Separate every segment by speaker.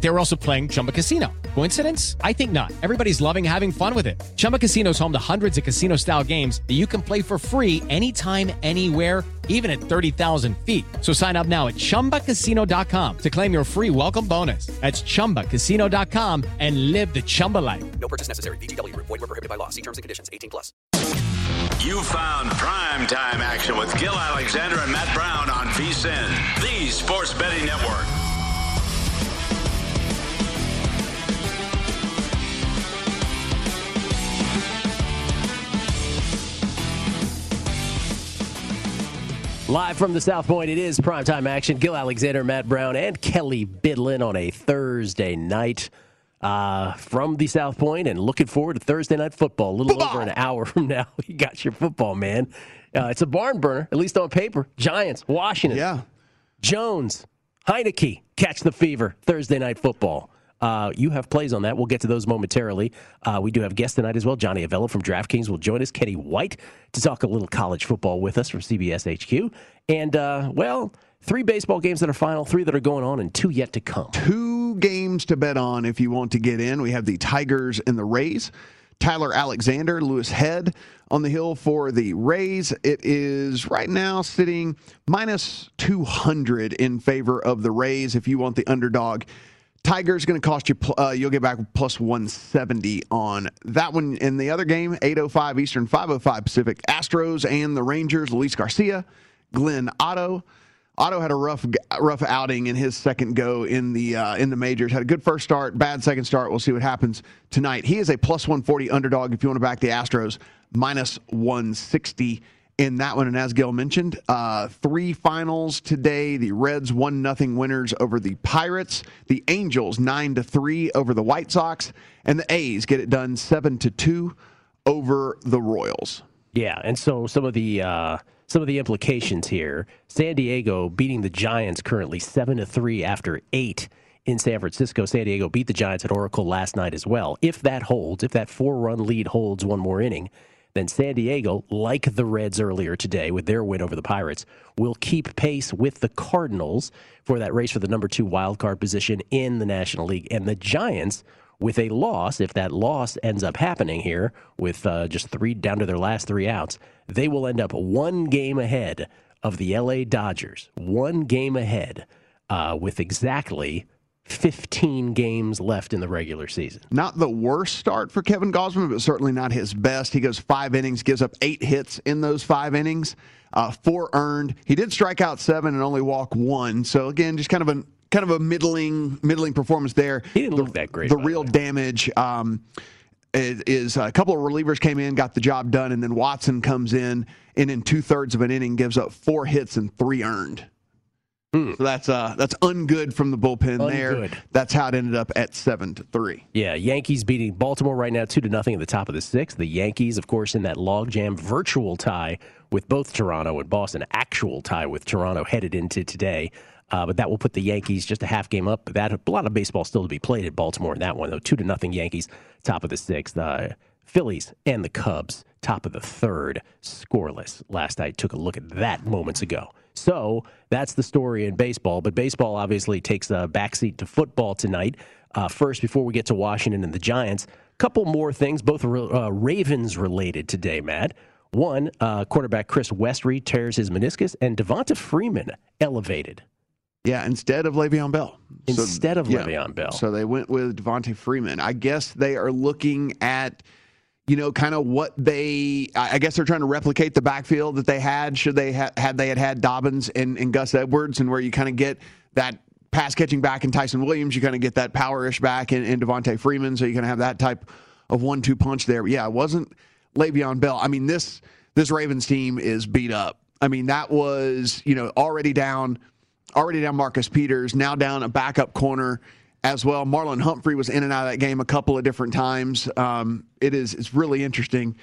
Speaker 1: They were also playing Chumba Casino. Coincidence? I think not. Everybody's loving having fun with it. Chumba Casino is home to hundreds of casino style games that you can play for free anytime, anywhere, even at 30,000 feet. So sign up now at chumbacasino.com to claim your free welcome bonus. That's chumbacasino.com and live the Chumba life.
Speaker 2: No purchase necessary. VGW Group. Void were prohibited by law. See terms and conditions. 18 plus.
Speaker 3: You found prime time action with Gil Alexander and Matt Brown on VSIN, the sports betting network.
Speaker 4: Live from the South Point, it is primetime action. Gil Alexander, Matt Brown, and Kelly Bidlin on a Thursday night uh, from the South Point, and looking forward to Thursday night football. A little football. over an hour from now, you got your football, man. Uh, it's a barn burner, at least on paper. Giants, Washington,
Speaker 5: yeah,
Speaker 4: Jones, Heinicke, catch the fever. Thursday night football. Uh, you have plays on that. We'll get to those momentarily. Uh, we do have guests tonight as well. Johnny Avello from DraftKings will join us. Kenny White to talk a little college football with us from CBS HQ. And, uh, well, three baseball games that are final, three that are going on, and two yet to come.
Speaker 5: Two games to bet on if you want to get in. We have the Tigers and the Rays. Tyler Alexander, Louis Head on the hill for the Rays. It is right now sitting minus 200 in favor of the Rays if you want the underdog. Tiger's going to cost you, uh, you'll get back plus 170 on that one. In the other game, 805 Eastern, 505 Pacific, Astros and the Rangers, Luis Garcia, Glenn Otto. Otto had a rough, rough outing in his second go in the uh, in the majors. Had a good first start, bad second start. We'll see what happens tonight. He is a plus 140 underdog if you want to back the Astros, minus 160 in that one. And as Gil mentioned, uh, three finals today. The Reds one nothing winners over the Pirates. The Angels nine to three over the White Sox, and the A's get it done seven to two over the Royals.
Speaker 4: Yeah, and so some of the. Uh some of the implications here. San Diego beating the Giants currently 7 to 3 after 8 in San Francisco. San Diego beat the Giants at Oracle last night as well. If that holds, if that four-run lead holds one more inning, then San Diego, like the Reds earlier today with their win over the Pirates, will keep pace with the Cardinals for that race for the number 2 wild card position in the National League. And the Giants with a loss, if that loss ends up happening here with uh, just three down to their last three outs, they will end up one game ahead of the LA Dodgers, one game ahead uh, with exactly 15 games left in the regular season.
Speaker 5: Not the worst start for Kevin Gausman, but certainly not his best. He goes five innings, gives up eight hits in those five innings, uh, four earned. He did strike out seven and only walk one. So again, just kind of an kind of a middling middling performance there.
Speaker 4: He didn't the, look that great.
Speaker 5: The real the damage um, is, is, a couple of relievers came in, got the job done, and then Watson comes in and in two thirds of an inning gives up four hits and three earned. So that's uh that's ungood from the bullpen there. That's how it ended up at seven to three.
Speaker 4: Yeah, Yankees beating Baltimore right now, two to nothing at the top of the sixth. The Yankees, of course, in that logjam virtual tie with both Toronto and Boston, actual tie with Toronto headed into today. Uh, but that will put the Yankees just a half game up. That a lot of baseball still to be played at Baltimore in that one though. Two to nothing Yankees, top of the sixth. Uh, Phillies and the Cubs, top of the third, scoreless. Last I took a look at that moments ago. So that's the story in baseball. But baseball obviously takes a backseat to football tonight. Uh, first, before we get to Washington and the Giants, couple more things, both uh, Ravens related today, Matt. One, uh, quarterback Chris Westry tears his meniscus, and Devonta Freeman elevated.
Speaker 5: Yeah, instead of Le'Veon Bell.
Speaker 4: Instead of Le'Veon Bell.
Speaker 5: So they went with Devonta Freeman. I guess they are looking at, you know, kind of what they. I guess they're trying to replicate the backfield that they had. Should they ha- had they had had Dobbins and, and Gus Edwards, and where you kind of get that pass catching back in Ty'Son Williams, you kind of get that powerish back in, in Devonta Freeman, so you can have that type of one two punch there. But yeah, it wasn't Le'Veon Bell. I mean this this Ravens team is beat up. I mean that was you know already down already down Marcus Peters, now down a backup corner as well. Marlon Humphrey was in and out of that game a couple of different times. Um, it is it's really interesting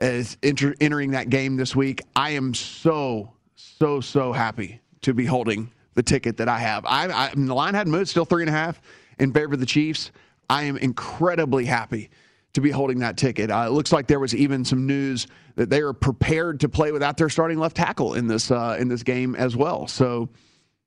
Speaker 5: as enter, entering that game this week. I am so so so happy to be holding the ticket that I have. I, I the line hadn't moved, still three and a half in favor of the Chiefs. I am incredibly happy to be holding that ticket. Uh, it looks like there was even some news that they are prepared to play without their starting left tackle in this uh, in this game as well. So.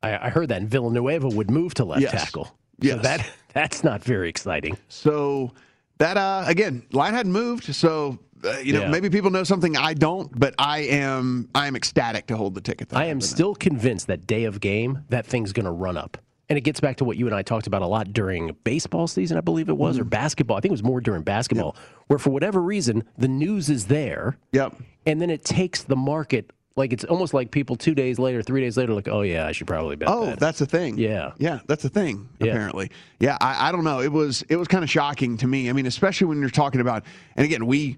Speaker 4: I, I heard that Villanueva would move to left
Speaker 5: Yes.
Speaker 4: tackle.
Speaker 5: Yes.
Speaker 4: So that that's not very exciting.
Speaker 5: So that uh again, line hadn't moved. So uh, you know,
Speaker 4: Yeah.
Speaker 5: maybe people know something I don't, but I am I am ecstatic to hold the ticket.
Speaker 4: I am still convinced that day of game, that thing's going to run up. And it gets back to what you and I talked about a lot during baseball season, I believe it was, or basketball. I think it was more during basketball, where for whatever reason, the news is there.
Speaker 5: Yep.
Speaker 4: And then it takes the market, like it's almost like people two days later, three days later, like, oh, yeah, I should probably bet
Speaker 5: Oh,
Speaker 4: that.
Speaker 5: that's a thing.
Speaker 4: Yeah.
Speaker 5: Yeah, that's a thing,
Speaker 4: Yeah.
Speaker 5: apparently. Yeah, I, I don't know. It was it was kind of shocking to me. I mean, especially when you're talking about and again, we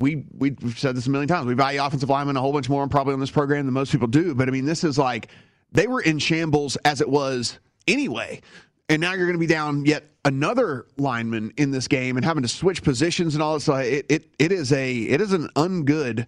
Speaker 5: we we- we've said this a million times. We value offensive linemen a whole bunch more probably on this program than most people do. But I mean, this is like they were in shambles as it was anyway. And now you're going to be down yet another lineman in this game and having to switch positions and all this. So it, it it is a it is an ungood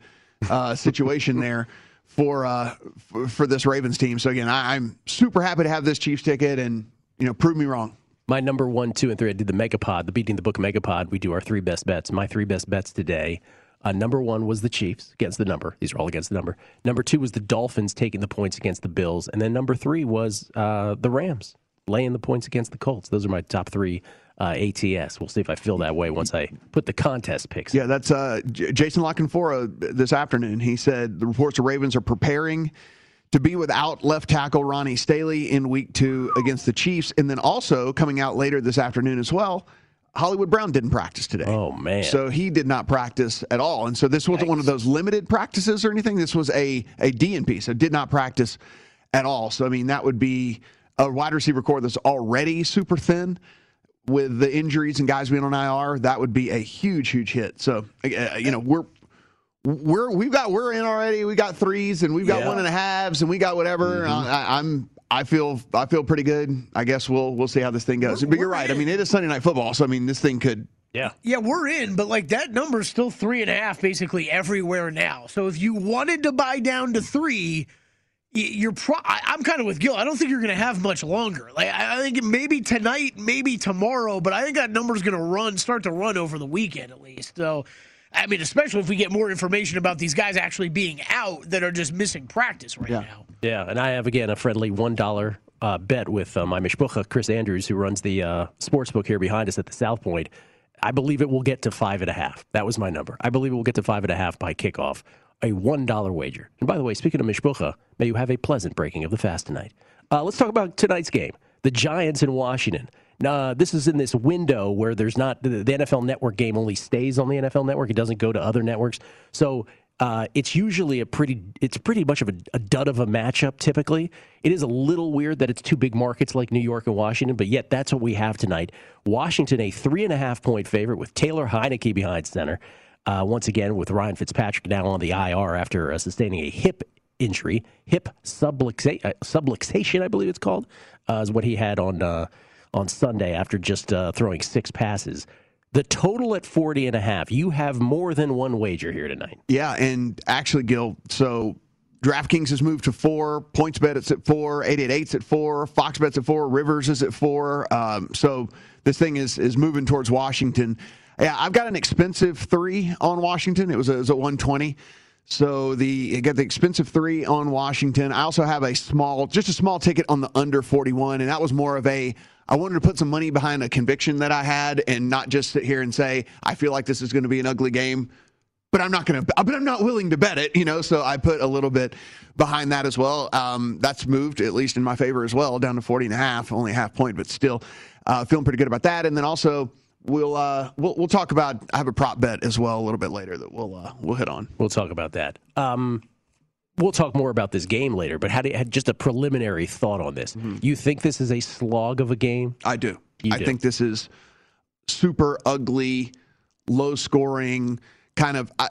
Speaker 5: uh, situation there for uh for, for this Ravens team. So again, I, I'm super happy to have this Chiefs ticket and you know prove me wrong.
Speaker 4: My number one, two, and three, I did the Megapod, the Beating the Book Megapod. We do our three best bets. My three best bets today. Uh, number one was the Chiefs against the number. These are all against the number. Number two was the Dolphins taking the points against the Bills. And then number three was uh, the Rams laying the points against the Colts. Those are my top three uh, ATS. We'll see if I feel that way once I put the contest picks.
Speaker 5: Yeah, that's uh, J- Jason La Canfora this afternoon. He said the reports the Ravens are preparing to be without left tackle Ronnie Stanley in week two against the Chiefs. And then also coming out later this afternoon as well, Hollywood Brown didn't practice today.
Speaker 4: Oh, man.
Speaker 5: So he did not practice at all. And so this wasn't one of those limited practices or anything. This was a, a DNP, so did not practice at all. So, I mean, that would be a wide receiver corps that's already super thin with the injuries and guys being on IR. That would be a huge, huge hit. So, uh, you know, we're. We're we've got we're in already. We got threes and we've got
Speaker 4: Yeah.
Speaker 5: one and a halves and we got whatever.
Speaker 6: Mm-hmm.
Speaker 5: Uh, I, I'm I feel I feel pretty good. I guess we'll we'll see how this thing goes. But you're right. I mean, it is Sunday night football, so I mean, this thing could
Speaker 4: Yeah.
Speaker 6: Yeah, we're in, but like that number is still three and a half basically everywhere now. So if you wanted to buy down to three, y- you're pro- I, I'm kind of with Gil. I don't think you're going to have much longer. Like I I think maybe tonight, maybe tomorrow, but I think that number's going to run, start to run over the weekend at least. So, I mean, especially if we get more information about these guys actually being out that are just missing practice right
Speaker 5: Yeah.
Speaker 6: now.
Speaker 4: Yeah, and I have again a friendly one dollar uh, bet with uh, my mishpucha Chris Andrews, who runs the uh, sports book here behind us at the South Point. I believe it will get to five and a half. That was my number. I believe it will get to five and a half by kickoff. A one dollar wager. And by the way, speaking of mishpucha, may you have a pleasant breaking of the fast tonight. Uh, let's talk about tonight's game: the Giants in Washington. Now, this is in this window where there's not the, the NFL Network game only stays on the NFL Network. It doesn't go to other networks. So uh, it's usually a pretty it's pretty much of a, a dud of a matchup typically it is a little weird that it's two big markets like new york and washington but yet that's what we have tonight washington a three and a half point favorite with taylor heinicke behind center uh, once again with ryan fitzpatrick now on the ir after uh, sustaining a hip injury, hip subluxa- uh, subluxation, I believe it's called, uh, is what he had on uh, on Sunday after just uh, throwing six passes. The total at 40 and a half. You have more than one wager here tonight.
Speaker 5: Yeah, and actually, Gil, so DraftKings has moved to four. PointsBet it's at four. 888's at four. Fox FoxBet's at four. Rivers is at four. Um, so this thing is is moving towards Washington. Yeah, I've got an expensive three on Washington. It was, a, it was at 120. So the got the expensive three on Washington. I also have a small, just a small ticket on the under 41, and that was more of a I wanted to put some money behind a conviction that I had, and not just sit here and say I feel like this is going to be an ugly game. But I'm not going to. But I'm not willing to bet it, you know. So I put a little bit behind that as well. Um, that's moved at least in my favor as well, down to 40 and a half, only a half point, but still uh, feeling pretty good about that. And then also we'll uh, we'll we'll talk about. I have a prop bet as well a little bit later that we'll uh, we'll hit on.
Speaker 4: We'll talk about that. Um, we'll talk more about this game later. But how do you, just a preliminary thought on this? Mm-hmm. You think this is a slog of a game?
Speaker 5: I do.
Speaker 4: You
Speaker 5: I
Speaker 4: do.
Speaker 5: think this is super ugly, low scoring kind of. I,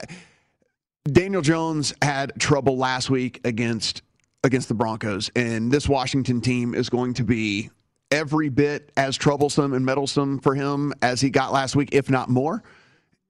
Speaker 5: Daniel Jones had trouble last week against against the Broncos, and this Washington team is going to be every bit as troublesome and meddlesome for him as he got last week, if not more.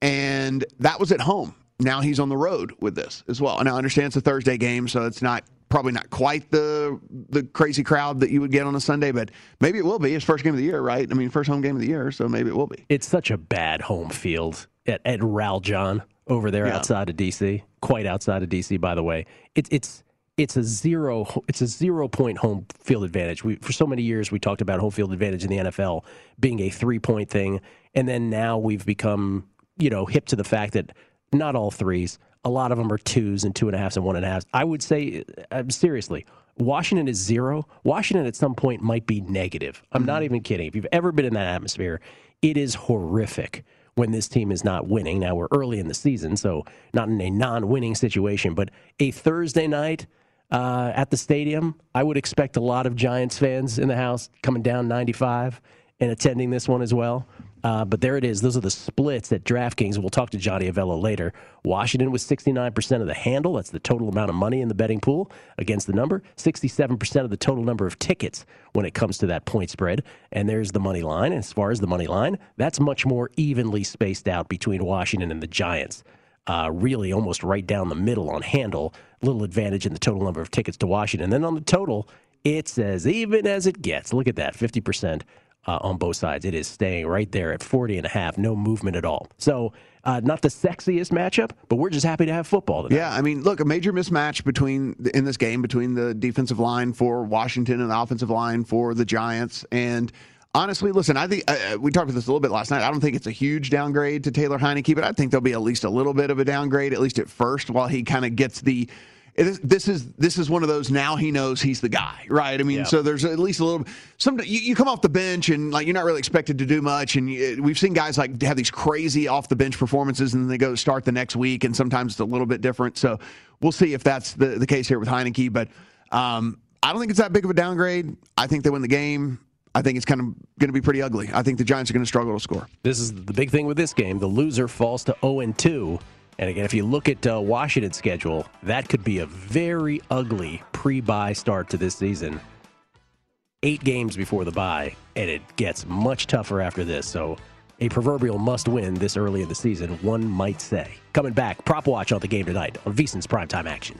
Speaker 5: And that was at home. Now he's on the road with this as well. And I understand it's a Thursday game, so it's not probably not quite the the crazy crowd that you would get on a Sunday, but maybe it will be his first game of the year, right? I mean, first home game of the year, so maybe it will be.
Speaker 4: It's such a bad home field at, at Raljon over there
Speaker 5: Yeah.
Speaker 4: outside of DC, quite outside of DC, by the way. It, it's it's a zero it's a zero point home field advantage. We for so many years we talked about home field advantage in the NFL being a three point thing, and then now we've become you know hip to the fact that not all threes. A lot of them are twos and two and a halves and one and a halves. I would say uh, seriously. Washington is zero. Washington at some point might be negative. I'm not even kidding. If you've ever been in that atmosphere, it is horrific when this team is not winning. Now we're early in the season, so not in a non-winning situation, but a Thursday night uh, at the stadium, I would expect a lot of Giants fans in the house coming down 95 and attending this one as well. Uh, but there it is. Those are the splits at DraftKings. We'll talk to Johnny Avello later. Washington was 69% of the handle. That's the total amount of money in the betting pool against the number. 67% of the total number of tickets when it comes to that point spread. And there's the money line. As far as the money line, that's much more evenly spaced out between Washington and the Giants. Uh, really almost right down the middle on handle. Little advantage in the total number of tickets to Washington. then on the total, it's as even as it gets. Look at that 50% uh, on both sides. It is staying right there at 40 and a half, no movement at all. So, uh, not the sexiest matchup, but we're just happy to have football tonight.
Speaker 5: Yeah, I mean, look, a major mismatch between in this game between the defensive line for Washington and the offensive line for the Giants. And honestly, listen, I think uh, we talked about this a little bit last night. I don't think it's a huge downgrade to Taylor Heinicke, but I think there'll be at least a little bit of a downgrade, at least at first, while he kind of gets the. It is, this is this is one of those now he knows he's the guy, right? I mean,
Speaker 4: Yeah.
Speaker 5: so there's at least a little. Some you, you come off the bench and like you're not really expected to do much, and you, we've seen guys like have these crazy off the bench performances, and then they go start the next week, and sometimes it's a little bit different. So we'll see if that's the the case here with Heinicke, but um, I don't think it's that big of a downgrade. I think they win the game. I think it's kind of going to be pretty ugly. I think the Giants are going to struggle to score.
Speaker 4: This is the big thing with this game. The loser falls to 0 and 2. And again, if you look at uh, Washington's schedule, that could be a very ugly pre buy start to this season. Eight games before the bye, and it gets much tougher after this. So, a proverbial must win this early in the season, one might say. Coming back, prop watch on the game tonight on VSIN's primetime action.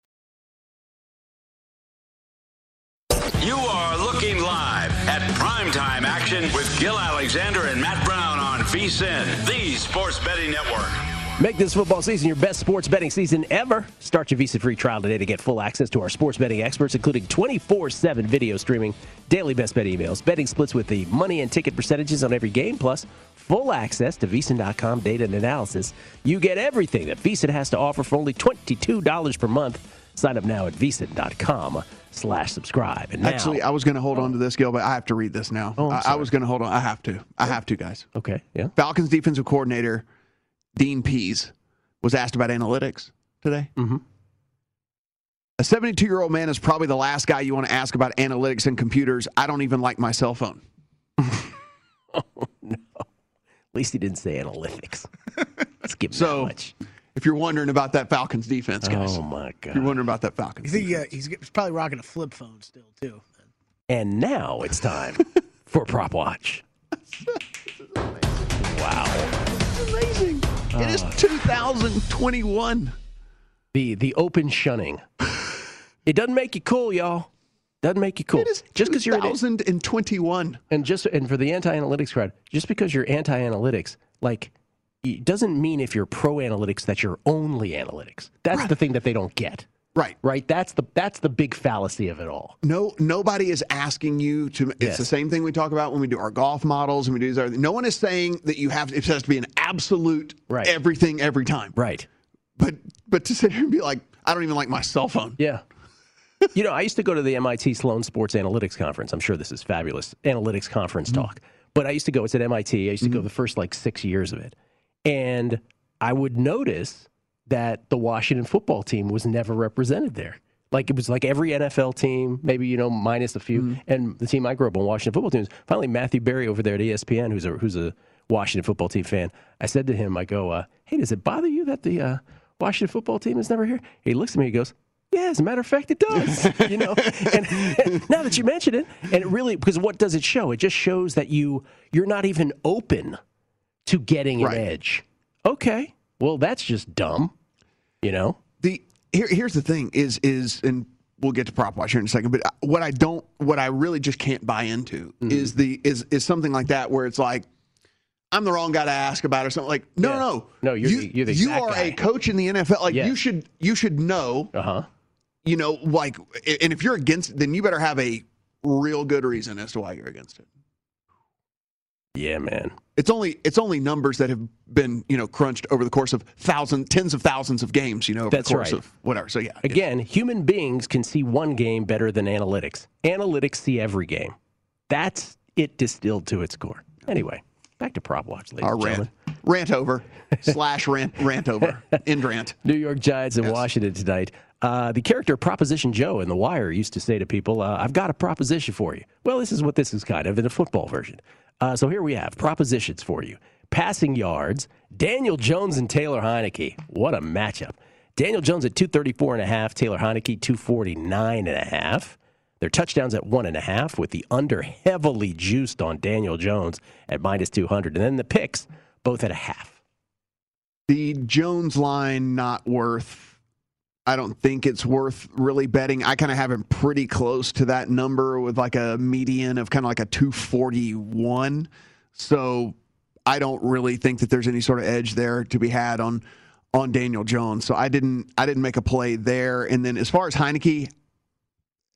Speaker 2: You are looking live at primetime action with Gil Alexander and Matt Brown on VSIN, the Sports Betting Network.
Speaker 4: Make this football season your best sports betting season ever. Start your Visa free trial today to get full access to our sports betting experts, including 24 7 video streaming, daily best bet emails, betting splits with the money and ticket percentages on every game, plus full access to VSIN.com data and analysis. You get everything that VSIN has to offer for only $22 per month. Sign up now at VSIN.com slash subscribe. And now,
Speaker 5: Actually, I was going to hold on to this, Gil, but I have to read this now.
Speaker 4: Oh,
Speaker 5: I, I was going to hold on. I have to. I have to, guys.
Speaker 4: Okay, yeah.
Speaker 5: Falcons defensive coordinator Dean Pees was asked about analytics today.
Speaker 4: Mm-hmm.
Speaker 5: A 72 year old man is probably the last guy you want to ask about analytics and computers. I don't even like my cell phone. oh, No.
Speaker 4: At least he didn't say analytics. Let's give
Speaker 5: So,
Speaker 4: much.
Speaker 5: If you're wondering about that Falcons defense, guys,
Speaker 4: Oh, my god!
Speaker 5: if
Speaker 4: God.
Speaker 5: you're wondering about that
Speaker 6: You
Speaker 5: Falcons,
Speaker 6: think uh, he's, he's probably rocking a flip phone still, too.
Speaker 4: And now it's time for Prop Watch. wow.
Speaker 5: amazing. It is
Speaker 4: Ah.
Speaker 5: 2021.
Speaker 4: The the open shunning. It doesn't make you cool, y'all. Doesn't make you cool.
Speaker 5: It is
Speaker 4: just because you're an
Speaker 5: 2021.
Speaker 4: and just and for the anti-analytics crowd, just because you're anti-analytics, like it doesn't mean if you're pro analytics that you're only analytics. That's the thing that they don't get.
Speaker 5: Right.
Speaker 4: Right. That's the that's the big fallacy of it all.
Speaker 5: No, nobody is asking you to. It's
Speaker 4: Yes.
Speaker 5: the same thing we talk about when we do our golf models and we do these other. No one is saying that you have. It has to be an absolute
Speaker 4: Right.
Speaker 5: everything every time.
Speaker 4: Right.
Speaker 5: But but to sit here and be like, I don't even like my cell phone.
Speaker 4: Yeah. you know, I used to go to the MIT Sloan Sports Analytics Conference. I'm sure this is fabulous analytics conference
Speaker 5: Mm-hmm.
Speaker 4: talk. But I used to go. It's at MIT. I used to go the first like six years of it, and I would notice that the Washington football team was never represented there. Like it was like every NFL team, maybe you know minus a few,
Speaker 5: Mm-hmm.
Speaker 4: and the team I grew up on, Washington football teams. Finally, Matthew Berry over there at ESPN, who's a who's a Washington football team fan. I said to him, I go, uh, "Hey, does it bother you that the uh, Washington football team is never here?" He looks at me, he goes, "Yeah, as a matter of fact, it does." you know, and, and now that you mention it, and it really because what does it show? It just shows that you you're not even open to getting
Speaker 5: Right.
Speaker 4: an edge. Okay, well that's just dumb. You know,
Speaker 5: The here here's the thing is is and we'll get to prop watch here in a second. But what I don't, what I really just can't buy into
Speaker 4: Mm-hmm.
Speaker 5: is the is is something like that where it's like. I'm the wrong guy to ask about or something like no
Speaker 4: Yeah.
Speaker 5: no
Speaker 4: No, you're
Speaker 5: you,
Speaker 4: the- you're the
Speaker 5: you are a coach in the NFL like
Speaker 4: Yeah.
Speaker 5: you should you should know
Speaker 4: uh huh.
Speaker 5: you know, like, and if you're against it, then you better have a real good reason as to why you're against it.
Speaker 4: Yeah, man.
Speaker 5: It's only it's only numbers that have been you know crunched over the course of thousands, tens of thousands of games. You know, over
Speaker 4: That's
Speaker 5: the course
Speaker 4: right.
Speaker 5: of whatever. So yeah,
Speaker 4: Again, human beings can see one game better than analytics. Analytics see every game. That's it distilled to its core. Anyway, back to prop watch, ladies
Speaker 5: our
Speaker 4: and
Speaker 5: rant
Speaker 4: gentlemen.
Speaker 5: rant over slash rant rant over end rant.
Speaker 4: New York Giants in Washington tonight. Uh, the character Proposition Joe in The Wire used to say to people, uh, I've got a proposition for you. Well, this is what this is kind of in a football version. Uh, so here we have propositions for you. Passing yards, Daniel Jones and Taylor Heinicke. What a matchup. Daniel Jones at 234 and a half, Taylor Heinicke 249 and a half. Their touchdowns at one and a half, with the under heavily juiced on Daniel Jones at minus 200. And then the picks, both at a half.
Speaker 5: The Jones line not worth I don't think it's worth really betting. I kind of have him pretty close to that number with like a median of kind of like a 241. So I don't really think that there's any sort of edge there to be had on on Daniel Jones. So I didn't I didn't make a play there. And then as far as Heinicke,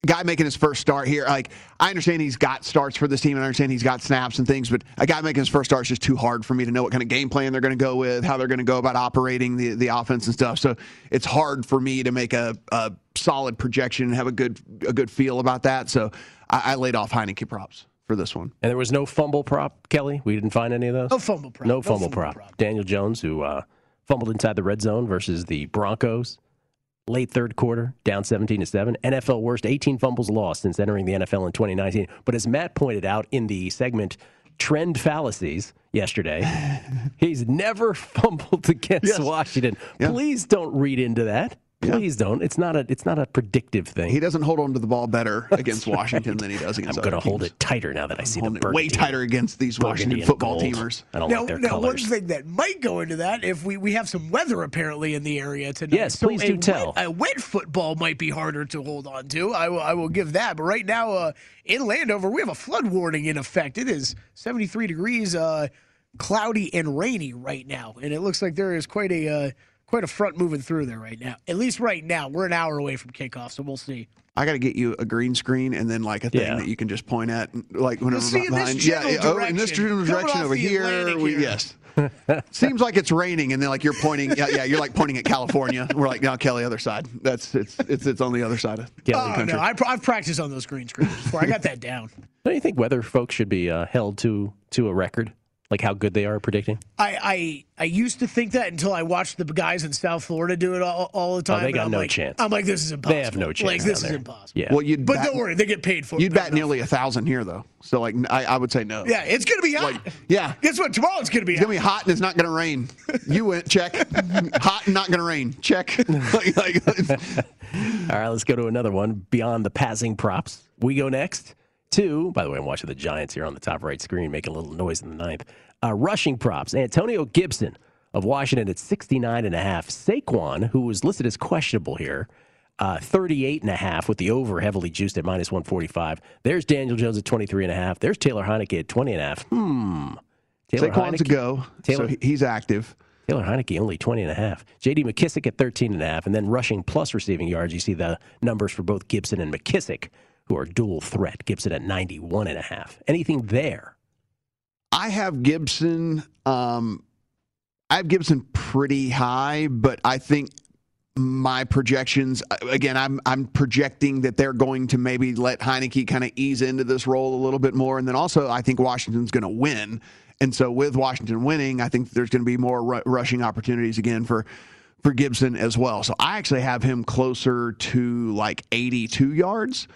Speaker 5: guy making his first start here, like I understand he's got starts for this team and I understand he's got snaps and things, but a guy making his first start is just too hard for me to know what kind of game plan they're going to go with, how they're going to go about operating the, the offense and stuff. So it's hard for me to make a, a solid projection and have a good a good feel about that. So I, I laid off Heinicke props for this one.
Speaker 4: And there was no fumble prop, Kelly. We didn't find any of those.
Speaker 6: No fumble prop.
Speaker 4: No fumble, prop. Daniel Jones, who uh, fumbled inside the red zone versus the Broncos, late third quarter, down 17 to seven. NFL worst, 18 fumbles lost since entering the NFL in 2019. But as Matt pointed out in the segment trend fallacies yesterday, he's never fumbled against
Speaker 5: Yes.
Speaker 4: Washington.
Speaker 5: Yeah.
Speaker 4: Please don't read into that. Please don't. It's not a. It's not a predictive thing.
Speaker 5: He doesn't hold on to the ball better against Washington
Speaker 4: right.
Speaker 5: than he does against
Speaker 4: I'm going to hold it tighter now that I see the
Speaker 5: Holding it way tighter against these
Speaker 4: burgundy
Speaker 5: Washington football
Speaker 4: gold.
Speaker 5: teamers.
Speaker 4: I don't
Speaker 6: now,
Speaker 4: like their
Speaker 6: now one thing that might go into that, if we, we have some weather apparently in the area tonight.
Speaker 4: Yes,
Speaker 6: so
Speaker 4: please
Speaker 6: a
Speaker 4: do
Speaker 6: wet-
Speaker 4: tell.
Speaker 6: a wet football might be harder to hold on to. I will, I will give that. But right now uh, in Landover, we have a flood warning in effect. It is 73 degrees, uh, cloudy and rainy right now, and it looks like there is quite a uh, quite a front moving through there right now. At least right now, we're an hour away from kickoff, so we'll see.
Speaker 5: I got to get you a green screen and then like a thing
Speaker 6: Yeah.
Speaker 5: that you can just point at, like whenever
Speaker 6: see, in this
Speaker 5: behind.
Speaker 6: general
Speaker 5: yeah, oh, in this
Speaker 6: direction,
Speaker 5: general direction over here. We,
Speaker 6: here.
Speaker 5: yes. Seems like it's raining, and then like you're pointing. Yeah, yeah, you're like pointing at California. We're like, no, Kelly, other side. That's it's it's it's on the other side of the
Speaker 6: oh
Speaker 5: country.
Speaker 6: no, I, pr- I've practiced on those green screens before. I got that down.
Speaker 4: Don't you think weather folks should be uh, held to to a record, like how good they are at predicting?
Speaker 6: I, I I used to think that until I watched the guys in South Florida do it all, all the oh, time.
Speaker 4: Oh, they got
Speaker 6: I'm
Speaker 4: no
Speaker 6: like,
Speaker 4: chance.
Speaker 6: I'm like, this is impossible.
Speaker 4: They have no chance
Speaker 6: Like this is
Speaker 4: there.
Speaker 6: impossible.
Speaker 4: Yeah.
Speaker 5: Well, you'd
Speaker 6: But
Speaker 5: bat,
Speaker 6: don't worry, they get paid for it.
Speaker 5: you'd bat nearly a thousand here though. So like, I, I would say no.
Speaker 6: Yeah, it's gonna be hot.
Speaker 5: Yeah.
Speaker 6: Guess what? Tomorrow it's gonna be
Speaker 5: It's
Speaker 6: hot.
Speaker 5: gonna be hot and it's not gonna rain. You went check. hot and not gonna rain. Check. Like- like-
Speaker 4: All right, let's go to another one beyond the passing props. We go next to, by the way, I'm watching the Giants here on the top right screen, making a little noise in the ninth. Uh, rushing props. Antonio Gibson of Washington at 69 and a half. Saquon, who was listed as questionable here, uh, 38 and a half with the over heavily juiced at minus 145. There's Daniel Jones at 23 and a half. There's Taylor Heinicke at 20 and a half. Hmm. Taylor
Speaker 5: Saquon's a go.
Speaker 4: Taylor,
Speaker 5: so he's active.
Speaker 4: Taylor Heinicke only 20 and a half. J.D. McKissick at 13 and a half. And then rushing plus receiving yards, you see the numbers for both Gibson and McKissick, who are dual threat. Gibson at 91 and a half. Anything there?
Speaker 5: I have Gibson. Um, I have Gibson pretty high, but I think my projections again. I'm I'm projecting that they're going to maybe let Heinicke kind of ease into this role a little bit more, and then also I think Washington's going to win, and so with Washington winning, I think there's going to be more ru- rushing opportunities again for for Gibson as well. So I actually have him closer to like 82 yards.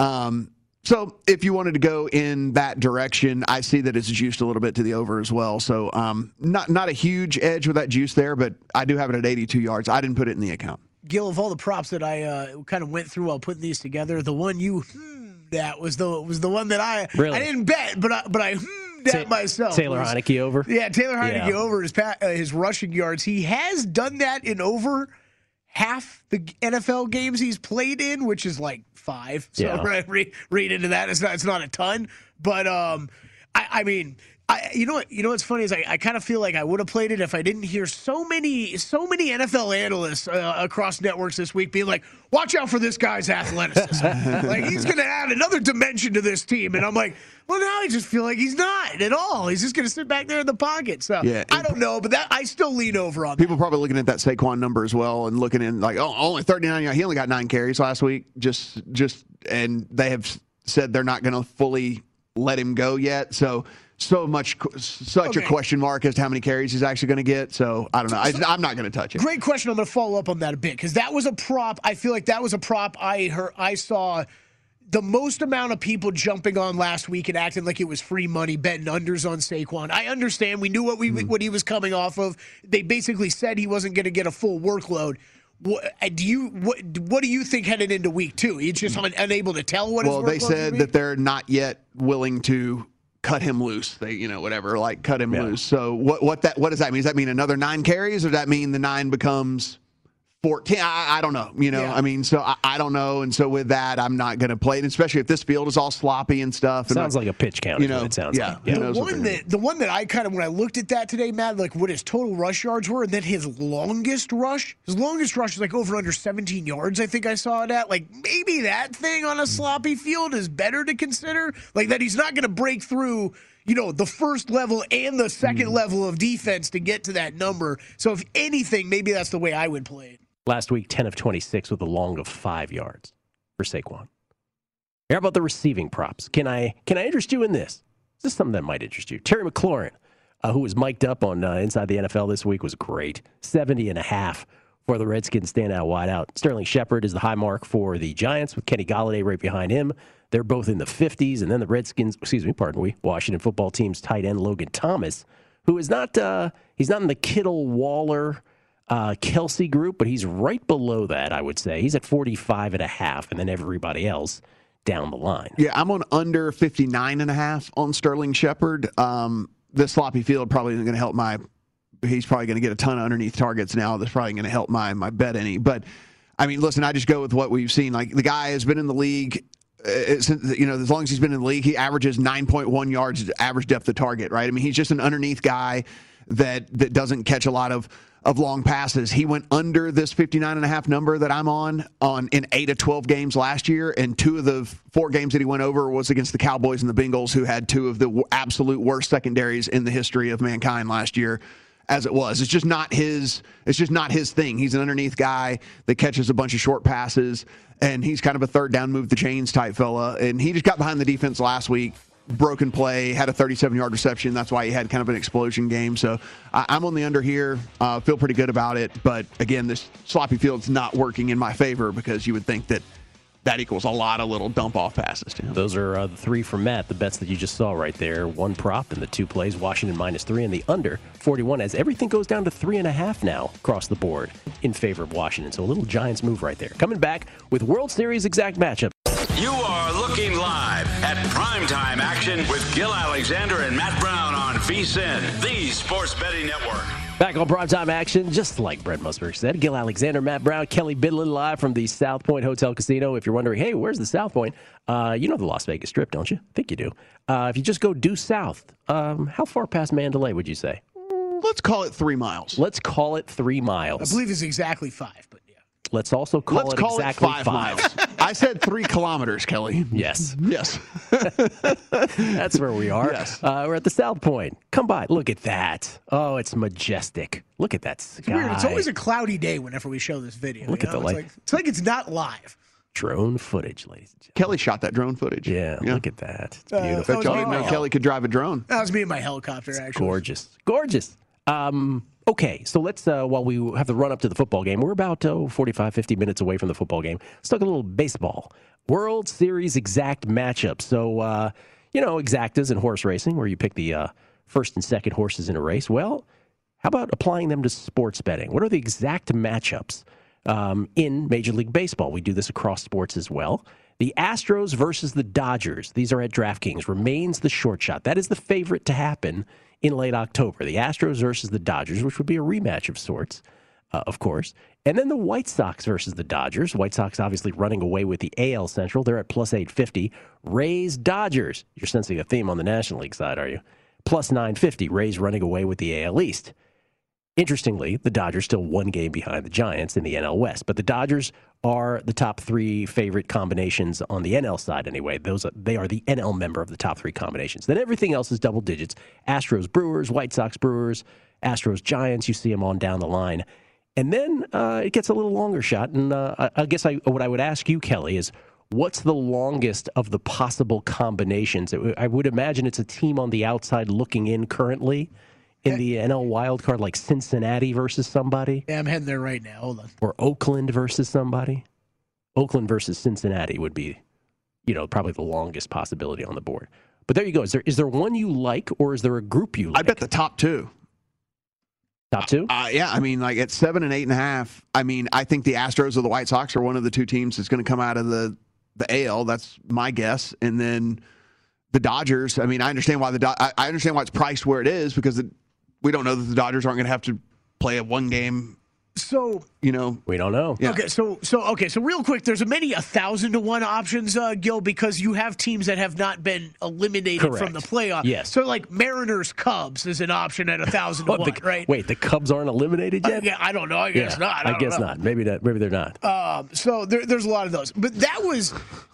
Speaker 5: Um, so if you wanted to go in that direction, I see that it's juiced a little bit to the over as well. So um, not not a huge edge with that juice there, but I do have it at 82 yards. I didn't put it in the account.
Speaker 6: Gil, of all the props that I uh, kind of went through while putting these together, the one you hmm, that was the was the one that I
Speaker 4: Really?
Speaker 6: I didn't bet, but I but I hmm, that
Speaker 4: Ta-
Speaker 6: myself.
Speaker 4: Taylor
Speaker 6: was-
Speaker 4: Heinicke over?
Speaker 6: Yeah, Taylor Heinicke
Speaker 4: Yeah.
Speaker 6: over his pa- uh, his rushing yards. He has done that in over half the NFL games he's played in, which is like five. So
Speaker 4: Yeah.
Speaker 6: right, read, read into that. It's not it's not a ton, but um, I, I mean. I, you know what? You know what's funny is I, I kind of feel like I would have played it if I didn't hear so many so many NFL analysts uh, across networks this week being like, "Watch out for this guy's athleticism. like he's going to add another dimension to this team." And I'm like, "Well, now I just feel like he's not at all. He's just going to sit back there in the pocket." So
Speaker 5: Yeah,
Speaker 6: I don't know, but that I still lean over on that.
Speaker 5: People probably looking at that Saquon number as well and looking in like, oh, only 39 yards. He only got nine carries last week. Just just and they have said they're not going to fully let him go yet. So so much such a question mark as to how many carries he's actually going to get. So I don't know. I, I'm not going to touch it.
Speaker 6: Great question. I'm going to follow up on that a bit because that was a prop. I feel like that was a prop I heard. I saw the most amount of people jumping on last week and acting like it was free money, betting unders on Saquon. I understand. We knew what we what he was coming off of. They basically said he wasn't going to get a full workload. What, uh, do you what, what do you think headed into week two? He's just un, unable to tell what.
Speaker 5: well, they said that they're not yet willing to cut him loose. They, you know, whatever, like cut him loose. So what what that what does that mean? Does that mean another nine carries, or does that mean the nine becomes 14. I, I don't know. You know,
Speaker 6: Yeah.
Speaker 5: I mean, so I, I don't know. And so with that, I'm not going to play it, especially if this field is all sloppy and stuff. And
Speaker 4: Sounds like a pitch count.
Speaker 5: You know,
Speaker 4: it sounds
Speaker 5: yeah.
Speaker 4: like.
Speaker 5: who
Speaker 6: The one that the one that I kind of when I looked at that today, Matt, like what his total rush yards were, and then his longest rush, his longest rush is like over under 17 yards. I think I saw it at. Like maybe that thing on a sloppy field is better to consider. Like that he's not going to break through. You know the first level and the second
Speaker 5: Hmm.
Speaker 6: level of defense to get to that number. So if anything, maybe that's the way I would play it.
Speaker 4: Last week, 10 of 26 with a long of five yards for Saquon. How about the receiving props? Can I can I interest you in this? Is This something that might interest you. Terry McLaurin, uh, who was mic'd up on uh, Inside the NFL this week, was great. 70 and a half for the Redskins standout wideout. Sterling Shepard is the high mark for the Giants with Kenny Golladay right behind him. They're both in the 50s. And then the Redskins, excuse me, pardon me, Washington football team's tight end Logan Thomas, who is not, uh, he's not in the Kittle Waller uh, Kelsey group, but he's right below that, I would say. He's at 45 and a half, and then everybody else down the line.
Speaker 5: Yeah, I'm on under 59 and a half on Sterling Shepard. Um, the sloppy field probably isn't going to help my. He's probably going to get a ton of underneath targets now. That's probably going to help my my bet any. But I mean, listen, I just go with what we've seen. Like the guy has been in the league. uh, since- You know, as long as he's been in the league, he averages 9.1 yards average depth of target. Right. I mean, he's just an underneath guy that that doesn't catch a lot of of long passes. He went under this 59 and a half number that I'm on on in 8 of 12 games last year and two of the four games that he went over was against the Cowboys and the Bengals who had two of the absolute worst secondaries in the history of mankind last year as it was. It's just not his it's just not his thing. He's an underneath guy that catches a bunch of short passes and he's kind of a third down move the chains type fella and he just got behind the defense last week broken play, had a 37 yard reception. That's why he had kind of an explosion game. So I, I'm on the under here. Uh, feel pretty good about it. But again, this sloppy field's not working in my favor because you would think that that equals a lot of little dump off passes to him.
Speaker 4: Those are uh, the three from Matt, the bets that you just saw right there. One prop and the two plays, Washington minus three and the under 41, as everything goes down to three and a half now across the board in favor of Washington. So a little Giants move right there. Coming back with World Series exact matchup.
Speaker 2: You are looking live at primetime action with Gil Alexander and Matt Brown on VSIN, the Sports Betting Network.
Speaker 4: Back on primetime action, just like Brett Musburg said. Gil Alexander, Matt Brown, Kelly Bidlin live from the South Point Hotel Casino. If you're wondering, hey, where's the South Point? Uh, you know the Las Vegas Strip, don't you? I think you do. Uh, if you just go due south, um, how far past Mandalay would you say?
Speaker 5: Let's call it three miles.
Speaker 4: Let's call it three miles.
Speaker 6: I believe it's exactly five, but yeah.
Speaker 4: Let's also call
Speaker 5: Let's
Speaker 4: it
Speaker 5: call
Speaker 4: exactly
Speaker 5: it five, miles. I said three kilometers, Kelly.
Speaker 4: Yes.
Speaker 5: Yes.
Speaker 4: That's where we are.
Speaker 5: Yes.
Speaker 4: Uh, we're at the South Point. Come by. Look at that. Oh, it's majestic. Look at that sky.
Speaker 6: It's weird. It's always a cloudy day whenever we show this video.
Speaker 4: Look
Speaker 6: you
Speaker 4: at the
Speaker 6: know?
Speaker 4: light.
Speaker 6: It's like, it's like it's not live.
Speaker 4: drone footage, ladies and
Speaker 5: Kelly shot that drone footage.
Speaker 4: Yeah, look at that. It's
Speaker 6: Uh,
Speaker 4: beautiful.
Speaker 5: Bet y'all didn't know Kelly could drive a drone.
Speaker 6: That was me in my helicopter, actually.
Speaker 4: Gorgeous. Gorgeous. Um, okay, so let's, uh, while we have the run up to the football game, we're about oh, 45, 50 minutes away from the football game. Let's talk a little baseball. World Series exact matchup. So, uh, you know, exactas in horse racing, where you pick the uh, first and second horses in a race. Well, how about applying them to sports betting? What are the exact matchups um, in Major League Baseball? We do this across sports as well. The Astros versus the Dodgers. These are at DraftKings. Remains the short shot. That is the favorite to happen in late October. The Astros versus the Dodgers, which would be a rematch of sorts, uh, of course. And then the White Sox versus the Dodgers. White Sox obviously running away with the AL Central. They're at plus 850. Rays Dodgers. You're sensing a theme on the National League side, are you? Plus 950. Rays running away with the AL East. Interestingly, the Dodgers still one game behind the Giants in the NL West, but the Dodgers are the top three favorite combinations on the NL side anyway. Those are, they are the NL member of the top three combinations. Then everything else is double digits: Astros, Brewers, White Sox, Brewers, Astros, Giants. You see them on down the line, and then uh, it gets a little longer shot. And uh, I, I guess I, what I would ask you, Kelly, is what's the longest of the possible combinations? I would imagine it's a team on the outside looking in currently in the NL wild card, like Cincinnati versus somebody,
Speaker 6: Yeah, I'm heading there right now. Hold on.
Speaker 4: or Oakland versus somebody. Oakland versus Cincinnati would be, you know, probably the longest possibility on the board. But there you go. Is there is there one you like, or is there a group you like?
Speaker 5: I bet the top two.
Speaker 4: Top two?
Speaker 5: Uh, yeah, I mean, like at seven and eight and a half. I mean, I think the Astros or the White Sox are one of the two teams that's going to come out of the the AL. That's my guess. And then the Dodgers. I mean, I understand why the Do- I, I understand why it's priced where it is because it, we don't know that the Dodgers aren't going to have to play a one game.
Speaker 6: So
Speaker 5: You know,
Speaker 4: we don't know.
Speaker 5: Yeah.
Speaker 6: Okay, so so okay, so real quick, there's a many a thousand to one options, uh, Gil, because you have teams that have not been eliminated
Speaker 4: Correct.
Speaker 6: from the playoff.
Speaker 4: Yes.
Speaker 6: So like Mariners Cubs is an option at a thousand to
Speaker 4: Oh,
Speaker 6: one,
Speaker 4: the-
Speaker 6: right?
Speaker 4: Wait, the Cubs aren't eliminated
Speaker 6: Uh,
Speaker 4: yet?
Speaker 6: yeah, I don't know. I guess
Speaker 4: Yeah,
Speaker 6: not. I,
Speaker 4: I, guess
Speaker 6: know.
Speaker 4: not. Maybe that. Maybe they're not.
Speaker 6: Um, so there, there's a lot of those, but that was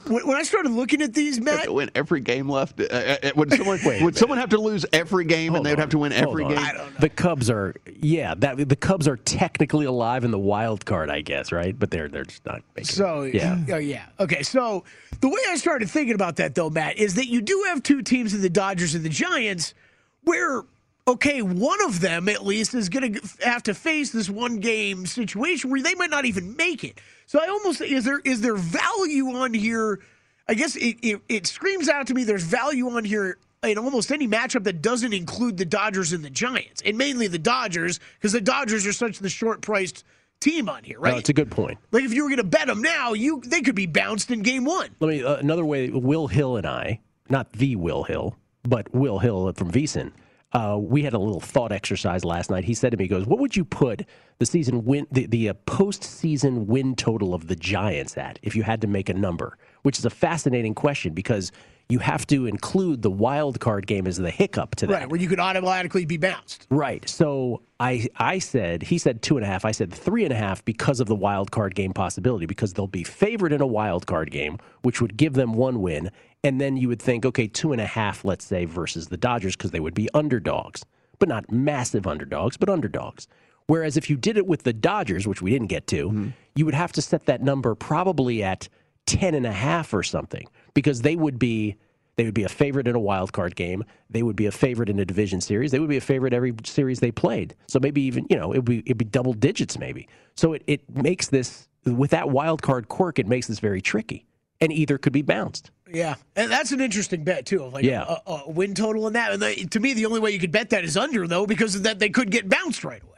Speaker 6: when, when I started looking at these,
Speaker 5: They have
Speaker 6: Matt.
Speaker 5: to win every game left. Uh, uh, uh, would someone
Speaker 4: Wait
Speaker 5: would someone have to lose every game and they would have to win every
Speaker 4: Hold on.
Speaker 5: game?
Speaker 4: The Cubs are, yeah, that the Cubs are technically alive in the wild card, I guess, right? But they're they're just not making.
Speaker 6: So
Speaker 4: it. yeah,
Speaker 6: oh, yeah. Okay, so the way I started thinking about that though, Matt, is that you do have two teams in the Dodgers and the Giants where okay, one of them at least is going to have to face this one game situation where they might not even make it. So I almost is there is there value on here? I guess it, it, it screams out to me there's value on here in almost any matchup that doesn't include the Dodgers and the Giants, and mainly the Dodgers because the Dodgers are such the short priced team on here,
Speaker 4: No,
Speaker 6: right?
Speaker 4: it's a good point.
Speaker 6: Like if you were going to bet them now, you they could be bounced in game one.
Speaker 4: Let me uh, another way. Will Hill and I, not the Will Hill, but Will Hill from VSiN. Uh, we had a little thought exercise last night. He said to me, he "Goes, what would you put the season win, the, the uh, postseason win total of the Giants at if you had to make a number?" Which is a fascinating question because you have to include the wild card game as the hiccup to that.
Speaker 6: Right, where you could automatically be bounced.
Speaker 4: Right. So I I said he said two and a half. I said three and a half because of the wild card game possibility because they'll be favored in a wild card game, which would give them one win, and then you would think okay two and a half, let's say, versus the Dodgers because they would be underdogs, but not massive underdogs, but underdogs. Whereas if you did it with the Dodgers, which we didn't get to, mm-hmm. you would have to set that number probably at 10 and a half or something because they would be they would be a favorite in a wild card game. They would be a favorite in a division series. They would be a favorite every series they played. So maybe even, you know, it'd be it'd be double digits maybe. So it, it makes this with that wild card quirk, it makes this very tricky. And either could be bounced.
Speaker 6: Yeah, and that's an interesting bet too. Of like
Speaker 4: Yeah.
Speaker 6: a, a win total in that. And the, to me, the only way you could bet that is under though, because of that they could get bounced right away.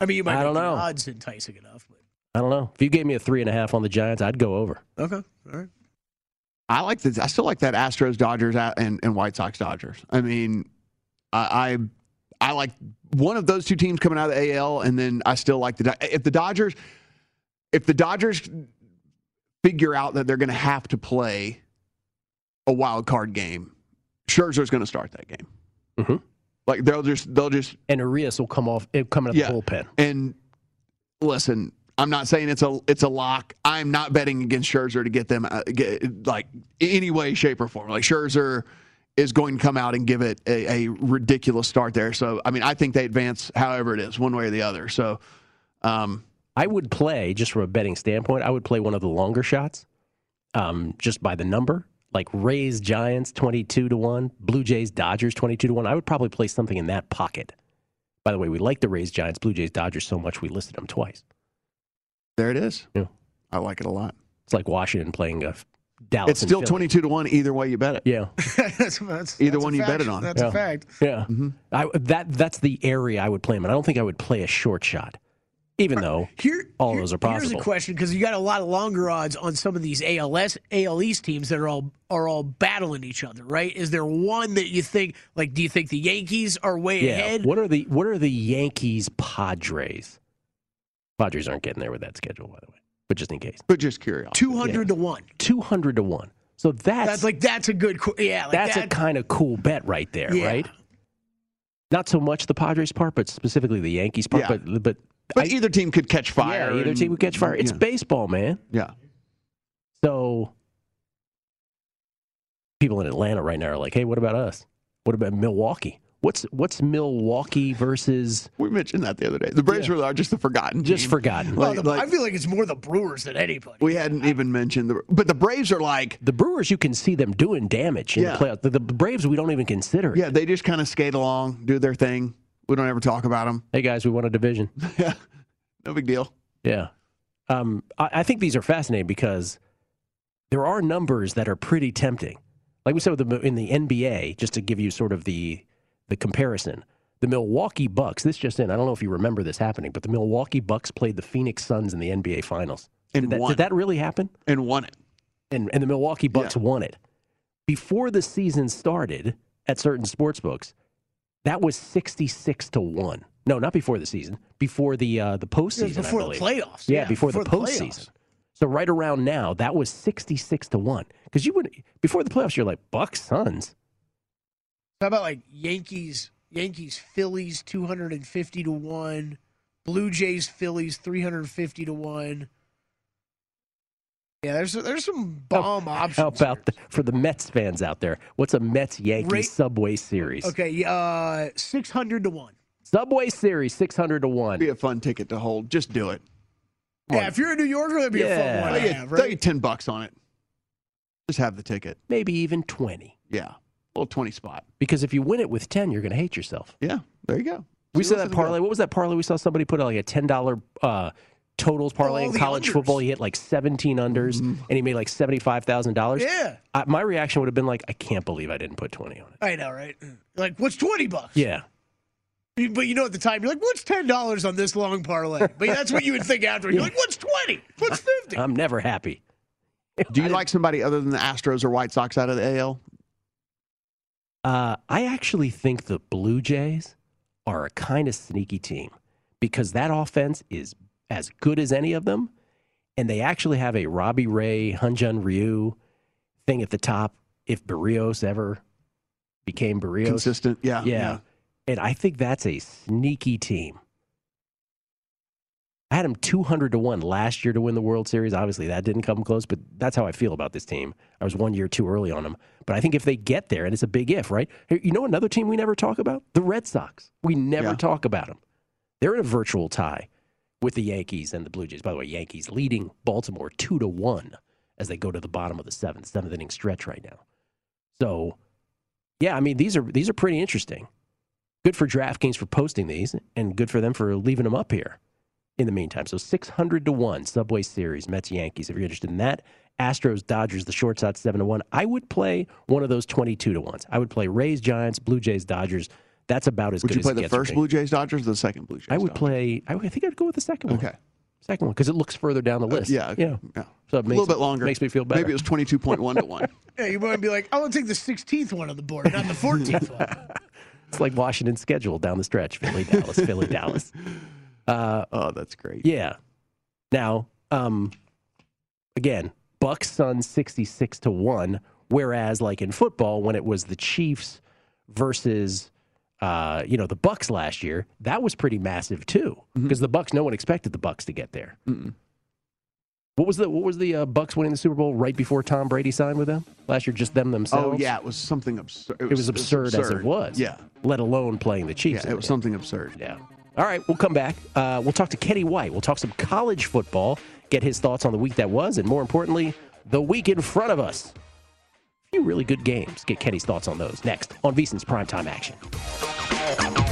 Speaker 6: I mean, you might
Speaker 4: I don't know.
Speaker 6: odds enticing enough. But.
Speaker 4: I don't know. If you gave me a three and a half on the Giants, I'd go over.
Speaker 6: Okay, all right.
Speaker 5: I like this. I still like that Astros Dodgers and, and White Sox Dodgers. I mean, I, I I like one of those two teams coming out of the AL, and then I still like the if the Dodgers if the Dodgers figure out that they're going to have to play a wild card game, Scherzer's going to start that game.
Speaker 4: Mm-hmm.
Speaker 5: Like they'll just they'll just
Speaker 4: and Urias will come off it come in
Speaker 5: Yeah.
Speaker 4: the bullpen.
Speaker 5: And listen, I'm not saying it's a it's a lock. I'm not betting against Scherzer to get them uh, get, like any way, shape, or form. Like Scherzer is going to come out and give it a, a ridiculous start there. So I mean, I think they advance however it is, one way or the other. So um,
Speaker 4: I would play just from a betting standpoint. I would play one of the longer shots, um, just by the number, like Rays Giants twenty two to one, Blue Jays Dodgers twenty two to one. I would probably play something in that pocket. By the way, we like the Rays Giants, Blue Jays Dodgers so much we listed them twice.
Speaker 5: There it is.
Speaker 4: Yeah.
Speaker 5: I like it a lot.
Speaker 4: It's like Washington playing uh, Dallas.
Speaker 5: it's still 22 to one either way you bet it.
Speaker 4: Yeah,
Speaker 6: that's, that's,
Speaker 5: Either
Speaker 6: that's
Speaker 5: one you bet it on.
Speaker 6: That's
Speaker 4: Yeah.
Speaker 6: a fact.
Speaker 4: yeah. I, that that's the area I would play them. in. I don't think I would play a short shot, even though
Speaker 6: Here,
Speaker 4: all
Speaker 6: here-
Speaker 4: those are possible.
Speaker 6: Here's a question because you got a lot of longer odds on some of these ALS AL East teams that are all are all battling each other, right? Is there one that you think like? Do you think the Yankees are way
Speaker 4: yeah.
Speaker 6: ahead?
Speaker 4: What are the What are the Yankees Padres? Padres aren't getting there with that schedule, by the way. But just in case,
Speaker 5: But just curious.
Speaker 6: Two hundred to one.
Speaker 4: two hundred to one. So that's
Speaker 6: That's like that's a good. Yeah, like
Speaker 4: that's
Speaker 6: that,
Speaker 4: a kind of cool bet right there,
Speaker 6: Yeah.
Speaker 4: right? Not so much the Padres part, but specifically the Yankees part.
Speaker 5: Yeah.
Speaker 4: But but
Speaker 5: But either team could catch fire.
Speaker 4: yeah, either
Speaker 5: and-
Speaker 4: team would catch fire. It's
Speaker 5: yeah.
Speaker 4: baseball, man.
Speaker 5: yeah.
Speaker 4: So people in Atlanta right now are like, "Hey, what about us? What about Milwaukee? What's what's Milwaukee versus
Speaker 5: We mentioned that the other day. The Braves
Speaker 4: Yeah.
Speaker 5: are just the forgotten
Speaker 4: just
Speaker 5: team.
Speaker 4: forgotten?"
Speaker 6: Well,
Speaker 5: Like-
Speaker 6: the,
Speaker 5: like-
Speaker 6: I feel like it's more the Brewers than anybody.
Speaker 5: We hadn't even mentioned the, but the Braves are like,
Speaker 4: The Brewers, you can see them doing damage in
Speaker 5: Yeah.
Speaker 4: the playoffs. The, the Braves, we don't even consider. it.
Speaker 5: yeah, they just kind of skate along, do their thing. We don't ever talk about them.
Speaker 4: Hey guys, we won a division.
Speaker 5: Yeah, no big deal.
Speaker 4: Yeah. Um, I, I think these are fascinating because there are numbers that are pretty tempting. Like we said with the, in the NBA, just to give you sort of the the comparison, the Milwaukee Bucks. This just in. I don't know if you remember this happening, but the Milwaukee Bucks played the Phoenix Suns in the NBA Finals.
Speaker 5: And
Speaker 4: did, that,
Speaker 5: won.
Speaker 4: did that really happen?
Speaker 5: And won it.
Speaker 4: And and the Milwaukee Bucks won it before the season started at certain sports books. That was sixty six to one No, not before the season. Before the uh, the postseason.
Speaker 6: before
Speaker 4: I
Speaker 6: the playoffs.
Speaker 4: Yeah,
Speaker 6: Yeah,
Speaker 4: before,
Speaker 6: before
Speaker 4: the
Speaker 6: the
Speaker 4: postseason.
Speaker 6: playoffs.
Speaker 4: So right around now, that was sixty six to one. Because you would before the playoffs, you're like Bucks Suns.
Speaker 6: How about like Yankees, Yankees, Phillies, two hundred and fifty to one. Blue Jays, Phillies, three hundred fifty to one. Yeah, there's there's some bomb options.
Speaker 4: How about the, for the Mets fans out there? What's a Mets Yankees Subway Series?
Speaker 6: Okay, uh, six hundred to one.
Speaker 4: Subway Series, six hundred to one.
Speaker 5: Be a fun ticket to hold. Just do it.
Speaker 6: Yeah, if you're a New Yorker, that'd be a fun one.
Speaker 5: Throw
Speaker 6: to
Speaker 5: you,
Speaker 6: have, right?
Speaker 5: ten bucks on it. Just have the ticket.
Speaker 4: Maybe even twenty.
Speaker 5: Yeah, little twenty spot.
Speaker 4: Because if you win it with ten, you're going to hate yourself.
Speaker 5: Yeah, there you go.
Speaker 4: We saw that parlay. What was that parlay? We saw somebody put like a ten dollar uh, totals parlay in college
Speaker 6: unders.
Speaker 4: Football. He hit like seventeen unders, and he made like seventy five thousand dollars.
Speaker 6: Yeah,
Speaker 4: I, my reaction would have been like, I can't believe I didn't put twenty on it.
Speaker 6: I know, right? Like, what's twenty bucks?
Speaker 4: Yeah,
Speaker 6: But you know, at the time, you're like, "What's ten dollars on this long parlay?" But that's what you would think after. You're like, "What's twenty? What's 50?
Speaker 4: I'm never happy.
Speaker 5: Do you like somebody other than the Astros or White Sox out of the AL?
Speaker 4: Uh, I actually think the Blue Jays are a kind of sneaky team because that offense is as good as any of them, and they actually have a Robbie Ray, Hyun-jin Ryu thing at the top. If Berrios ever became Berrios,
Speaker 5: Consistent. Yeah.
Speaker 4: yeah. And I think that's a sneaky team. I had them 200 to 1 last year to win the World Series. Obviously, that didn't come close, but that's how I feel about this team. I was one year too early on them. But I think if they get there, and it's a big if, right? You know another team we never talk about? The Red Sox. We never
Speaker 5: Yeah.
Speaker 4: talk about them. They're in a virtual tie with the Yankees and the Blue Jays. By the way, Yankees leading Baltimore 2 to 1 as they go to the bottom of the seventh, seventh inning stretch right now. So, yeah, I mean, these are these are pretty interesting. Good for DraftKings for posting these, and good for them for leaving them up here in the meantime. So 600 to 1 Subway Series, Mets Yankees. If you're interested in that, Astros Dodgers, the short side 7 to 1. I would play one of those 22 to 1s. I would play Rays Giants, Blue Jays Dodgers. That's about as
Speaker 5: Would
Speaker 4: good
Speaker 5: you
Speaker 4: as
Speaker 5: play
Speaker 4: it
Speaker 5: the
Speaker 4: gets
Speaker 5: first. Blue Jays Dodgers or the second Blue Jays?
Speaker 4: I would
Speaker 5: Dodgers?
Speaker 4: play I, would- I think I'd go with the second one.
Speaker 5: Okay.
Speaker 4: Second one because it looks further down the uh, list.
Speaker 5: yeah, okay.
Speaker 4: You
Speaker 5: yeah.
Speaker 4: So it
Speaker 5: a little bit longer.
Speaker 4: Makes me feel better.
Speaker 5: Maybe it was twenty-two point one to one.
Speaker 6: Yeah, you might be like, "I want to take the 16th one on the board, not the 14th one."
Speaker 4: It's like Washington's schedule down the stretch: Philly, Dallas, Philly, Dallas. Uh,
Speaker 5: oh, that's great.
Speaker 4: Yeah. Now, um, again, Bucks Suns sixty-six to one. Whereas, like in football, when it was the Chiefs versus, uh, you know, the Bucks last year, that was pretty massive too.
Speaker 5: Mm-hmm.
Speaker 4: Because the Bucks, no one expected the Bucks to get there. What was the what was the uh, Bucks winning the Super Bowl right before Tom Brady signed with them last year? Just them themselves.
Speaker 5: Oh yeah, it was something absurd.
Speaker 4: It was absurd, as it was.
Speaker 5: Yeah,
Speaker 4: Let alone playing the Chiefs.
Speaker 5: yeah, it was something absurd.
Speaker 4: Yeah. All right, we'll come back. Uh, we'll talk to Kenny White. We'll talk some college football, get his thoughts on the week that was, and more importantly, the week in front of us. A few really good games. Get Kenny's thoughts on those next on VSiN's Primetime Action.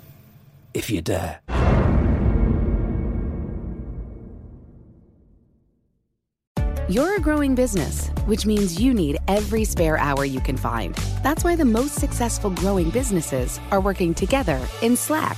Speaker 7: if you dare.
Speaker 8: You're a growing business, which means you need every spare hour you can find. That's why the most successful growing businesses are working together in Slack.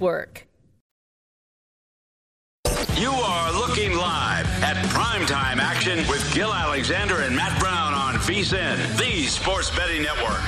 Speaker 2: You are looking live at primetime action with Gil Alexander and Matt Brown on VSIN, the sports betting network.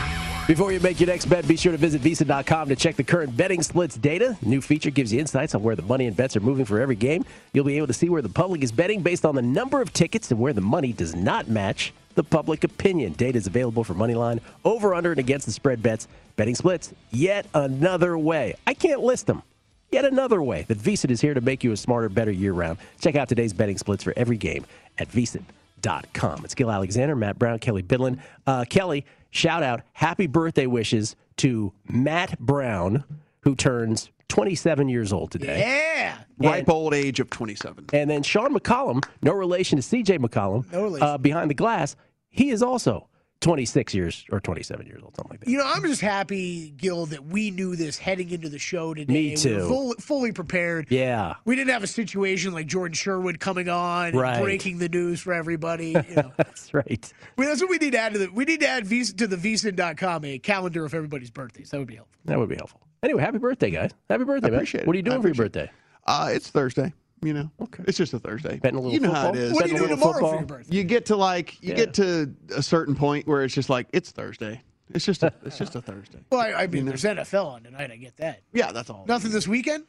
Speaker 4: Before you make your next bet, be sure to visit VSiN.com to check the current betting splits data. New feature gives you insights on where the money and bets are moving for every game. You'll be able to see where the public is betting based on the number of tickets and where the money does not match the public opinion. Data is available for Moneyline, over, under, and against the spread bets. Betting splits, yet another way. I can't list them. Yet another way that VSIN is here to make you a smarter, better year round. Check out today's betting splits for every game at VSIN.com. It's Gil Alexander, Matt Brown, Kelly Bidlin. Uh, Kelly, shout out happy birthday wishes to Matt Brown, who turns 27 years old today.
Speaker 6: Yeah.
Speaker 5: Ripe old age of 27.
Speaker 4: And then Sean McCollum, no relation to CJ McCollum,
Speaker 6: no relation.
Speaker 4: Uh, behind the glass, he is also 26 years or 27 years old, something like that.
Speaker 6: You know, I'm just happy, Gil, that we knew this heading into the show today.
Speaker 4: Me too.
Speaker 6: We full, fully prepared.
Speaker 4: Yeah.
Speaker 6: We didn't have a situation like Jordan Sherwood coming on
Speaker 4: right.
Speaker 6: and breaking the news for everybody. You know.
Speaker 4: that's right.
Speaker 6: Well, that's what we need to add to the. We need to add VSiN, to the VSiN.com a calendar of everybody's birthdays. That would be helpful.
Speaker 4: That would be helpful. Anyway, happy birthday, guys. Happy birthday,
Speaker 5: I appreciate
Speaker 4: man.
Speaker 5: it.
Speaker 4: What are you doing
Speaker 5: I
Speaker 4: for your birthday?
Speaker 5: Uh, it's Thursday. You know, okay. It's just a Thursday.
Speaker 4: Betting a little
Speaker 5: you know
Speaker 4: football?
Speaker 5: how it is.
Speaker 6: What are you doing tomorrow
Speaker 4: football?
Speaker 6: for your birthday?
Speaker 5: You get to like you
Speaker 4: Yeah.
Speaker 5: get to a certain point where it's just like it's Thursday. It's just a, it's just a Thursday.
Speaker 6: Well, I, I mean,
Speaker 5: You know?
Speaker 6: there's NFL on tonight. I get that.
Speaker 5: Yeah, that's all.
Speaker 6: Nothing this weekend.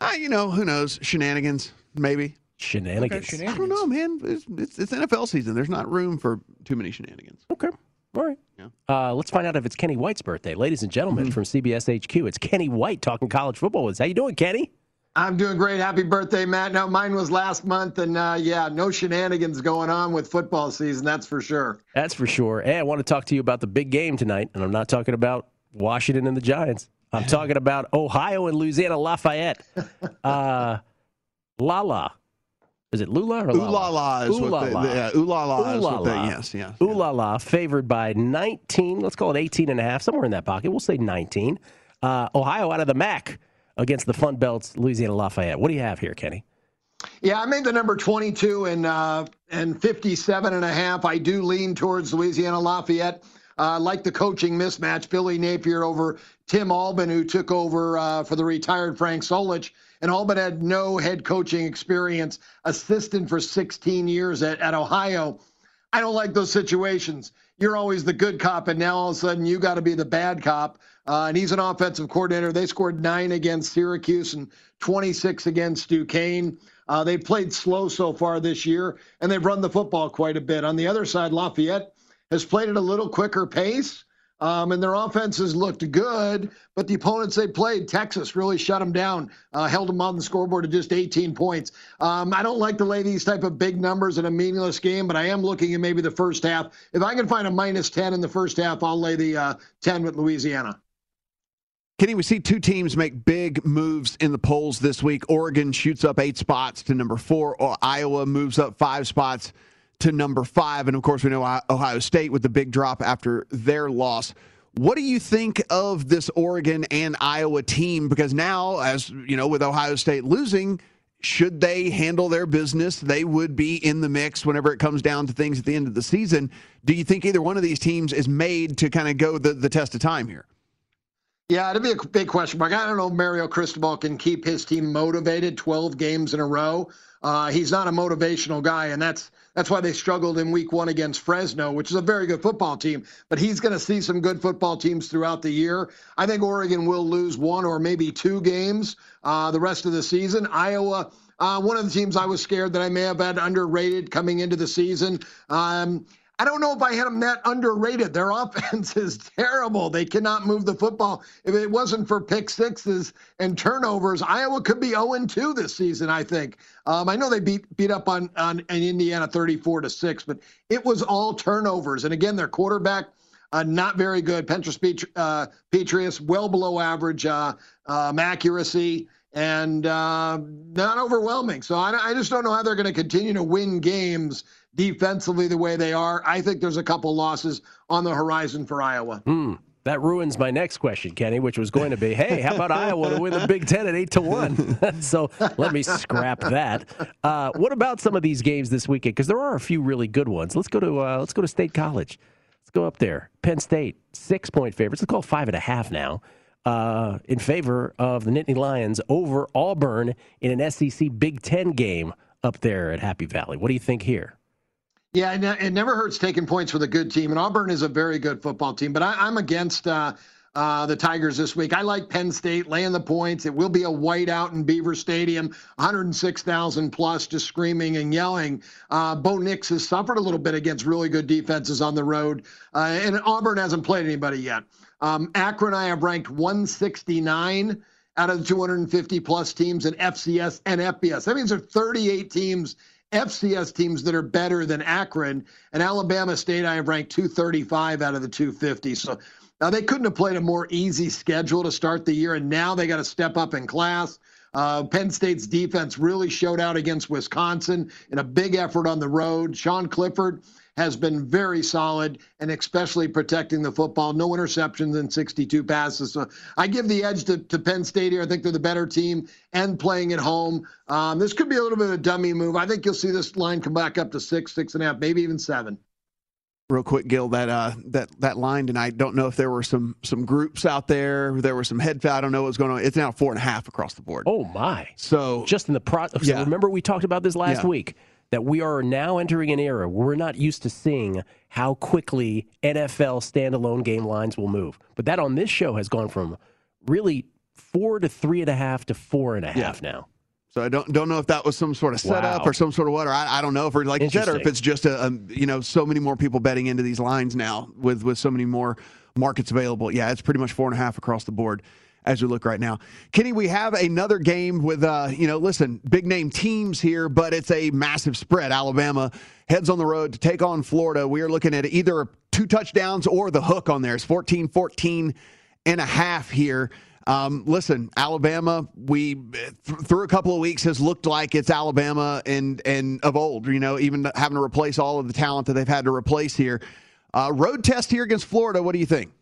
Speaker 5: Uh, you know, who knows? Shenanigans, maybe.
Speaker 4: Shenanigans.
Speaker 6: Okay,
Speaker 5: I don't know, man. It's, it's, it's NFL season. There's not room for too many shenanigans.
Speaker 4: Okay. All right.
Speaker 5: Yeah.
Speaker 4: Uh, let's find out if it's Kenny White's birthday. Ladies and gentlemen
Speaker 5: Mm-hmm.
Speaker 4: from CBS HQ, it's Kenny White talking college football with us. How you doing, Kenny?
Speaker 9: I'm doing great. Happy birthday, Matt. No, mine was last month, and uh, yeah, no shenanigans going on with football season. That's for sure.
Speaker 4: That's for sure. Hey, I want to talk to you about the big game tonight, and I'm not talking about Washington and the Giants. I'm talking about Ohio and Louisiana Lafayette. Uh, Lala. Is it Lula or
Speaker 5: Ooh
Speaker 4: Lala?
Speaker 5: la la is
Speaker 4: Ooh
Speaker 5: what
Speaker 4: la
Speaker 5: they,
Speaker 4: la.
Speaker 5: yeah, ooh la la is
Speaker 4: la
Speaker 5: what they, yes, yes.
Speaker 4: Ooh la la, favored by 19. Let's call it 18 and a half, somewhere in that pocket. We'll say 19. Uh, Ohio out of the MAC against the Fun Belts, Louisiana Lafayette. What do you have here, Kenny?
Speaker 9: Yeah, I made the number 22 and uh, and 57 and a half. I do lean towards Louisiana Lafayette. Uh, like the coaching mismatch, Billy Napier over Tim Albin, who took over uh, for the retired Frank Solich. And Albin had no head coaching experience, assistant for 16 years at, at Ohio. I don't like those situations. You're always the good cop, and now all of a sudden you got to be the bad cop. Uh, and he's an offensive coordinator. They scored nine against Syracuse and 26 against Duquesne. Uh, they've played slow so far this year, and they've run the football quite a bit. On the other side, Lafayette has played at a little quicker pace, um, and their offenses looked good, but the opponents they played, Texas, really shut them down, uh, held them on the scoreboard at just 18 points. Um, I don't like to lay these type of big numbers in a meaningless game, but I am looking at maybe the first half. If I can find a minus 10 in the first half, I'll lay the uh, 10 with Louisiana.
Speaker 5: Kenny, we see two teams make big moves in the polls this week. Oregon shoots up eight spots to number four, or Iowa moves up five spots to number five. And of course, we know Ohio State with the big drop after their loss. What do you think of this Oregon and Iowa team? Because now, as you know, with Ohio State losing, should they handle their business, they would be in the mix whenever it comes down to things at the end of the season. Do you think either one of these teams is made to kind of go the, the test of time here?
Speaker 9: Yeah, it'd be a big question mark. I don't know Mario Cristobal can keep his team motivated 12 games in a row. Uh, he's not a motivational guy, and that's that's why they struggled in week one against Fresno, which is a very good football team. But he's going to see some good football teams throughout the year. I think Oregon will lose one or maybe two games uh, the rest of the season. Iowa, uh, one of the teams I was scared that I may have had underrated coming into the season. Um, I don't know if I had them that underrated. Their offense is terrible. They cannot move the football. If it wasn't for pick sixes and turnovers, Iowa could be 0 2 this season, I think. Um, I know they beat beat up on, on, on Indiana 34 to 6, but it was all turnovers. And again, their quarterback, uh, not very good. Petrus uh, Petras, well below average uh, um, accuracy and uh, not overwhelming. So I, I, just don't know how they're going to continue to win games defensively the way they are. I think there's a couple losses on the horizon for Iowa.
Speaker 4: Hmm. That ruins my next question, Kenny, which was going to be, "Hey, how about Iowa to win the Big Ten at eight to one?" so let me scrap that. Uh, what about some of these games this weekend? Because there are a few really good ones. Let's go to uh, let's go to State College. Let's go up there. Penn State, six point favorites. Let's call five and a half now. Uh, in favor of the Nittany Lions over Auburn in an SEC Big Ten game up there at Happy Valley. What do you think here?
Speaker 9: Yeah, it never hurts taking points with a good team, and Auburn is a very good football team. But I, am against uh, uh, the Tigers this week. I like Penn State laying the points. It will be a whiteout in Beaver Stadium, 106,000 plus, just screaming and yelling. Uh, Bo Nix has suffered a little bit against really good defenses on the road, uh, and Auburn hasn't played anybody yet. Um, Akron, I have ranked 169 out of the 250 plus teams in FCS and FBS. That means there are 38 teams FCS teams that are better than Akron. And Alabama State, I have ranked 235 out of the 250. So now they couldn't have played a more easy schedule to start the year, and now they got to step up in class. Uh, Penn State's defense really showed out against Wisconsin in a big effort on the road. Sean Clifford has been very solid and especially protecting the football. No interceptions in 62 passes. So I give the edge to, to Penn State here. I think they're the better team and playing at home. Um, this could be a little bit of a dummy move. I think you'll see this line come back up to six, six and a half, maybe even seven.
Speaker 5: Real quick, Gil, that uh, that that line tonight. Don't know if there were some some groups out there. There were some head. I don't know what's going on. It's now four and a half across the board.
Speaker 4: Oh my!
Speaker 5: So
Speaker 4: just in the process. Yeah. So remember we talked about this last
Speaker 5: yeah.
Speaker 4: week that we are now entering an era where we're not used to seeing how quickly NFL standalone game lines will move. But that on this show has gone from really four to three and a half to four and a half yeah. now.
Speaker 5: So I don't don't know if that was some sort of setup wow. or some sort of what, or I, I don't know if we're like you said, or if it's just a, a, you know so many more people betting into these lines now with with so many more markets available. Yeah, it's pretty much four and a half across the board as we look right now. Kenny, we have another game with, uh, you know, listen, big name teams here, but it's a massive spread. Alabama heads on the road to take on Florida. We are looking at either two touchdowns or the hook on there. It's 14 14 and a half here. Um, listen, Alabama, we th- through a couple of weeks has looked like it's Alabama and and of old. You know, even having to replace all of the talent that they've had to replace here. Uh, road test here against Florida. What do you think?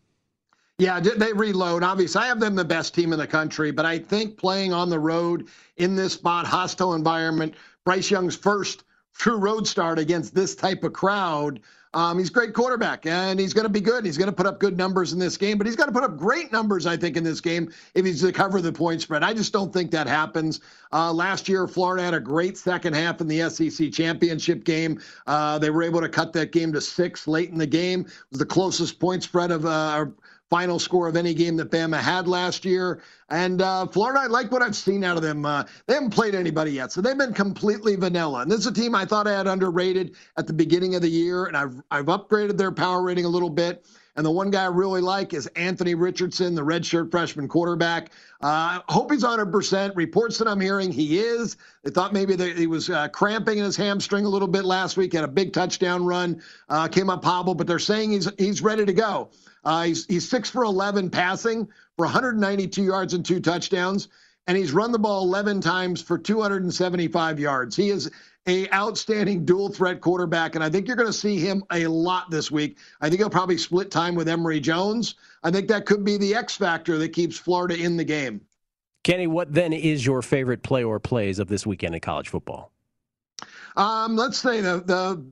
Speaker 9: Yeah, they reload. Obviously, I have them the best team in the country, but I think playing on the road in this spot, hostile environment, Bryce Young's first true road start against this type of crowd. Um, he's a great quarterback, and he's going to be good. He's going to put up good numbers in this game, but he's got to put up great numbers, I think, in this game if he's to cover the point spread. I just don't think that happens. Uh, last year, Florida had a great second half in the SEC championship game. Uh, they were able to cut that game to six late in the game. It was the closest point spread of uh, final score of any game that Bama had last year. And uh, Florida, I like what I've seen out of them. Uh, they haven't played anybody yet, so they've been completely vanilla. And this is a team I thought I had underrated at the beginning of the year, and I've I've upgraded their power rating a little bit. And the one guy I really like is Anthony Richardson, the redshirt freshman quarterback. Uh, hope he's 100%. Reports that I'm hearing he is. They thought maybe that he was uh, cramping in his hamstring a little bit last week. Had a big touchdown run, uh, came up hobble, but they're saying he's he's ready to go. Uh, he's, he's six for 11 passing for 192 yards and two touchdowns, and he's run the ball 11 times for 275 yards. He is a outstanding dual threat quarterback, and I think you're going to see him a lot this week. I think he'll probably split time with Emory Jones. I think that could be the X factor that keeps Florida in the game.
Speaker 4: Kenny, what then is your favorite play or plays of this weekend in college football?
Speaker 9: Um, let's say the the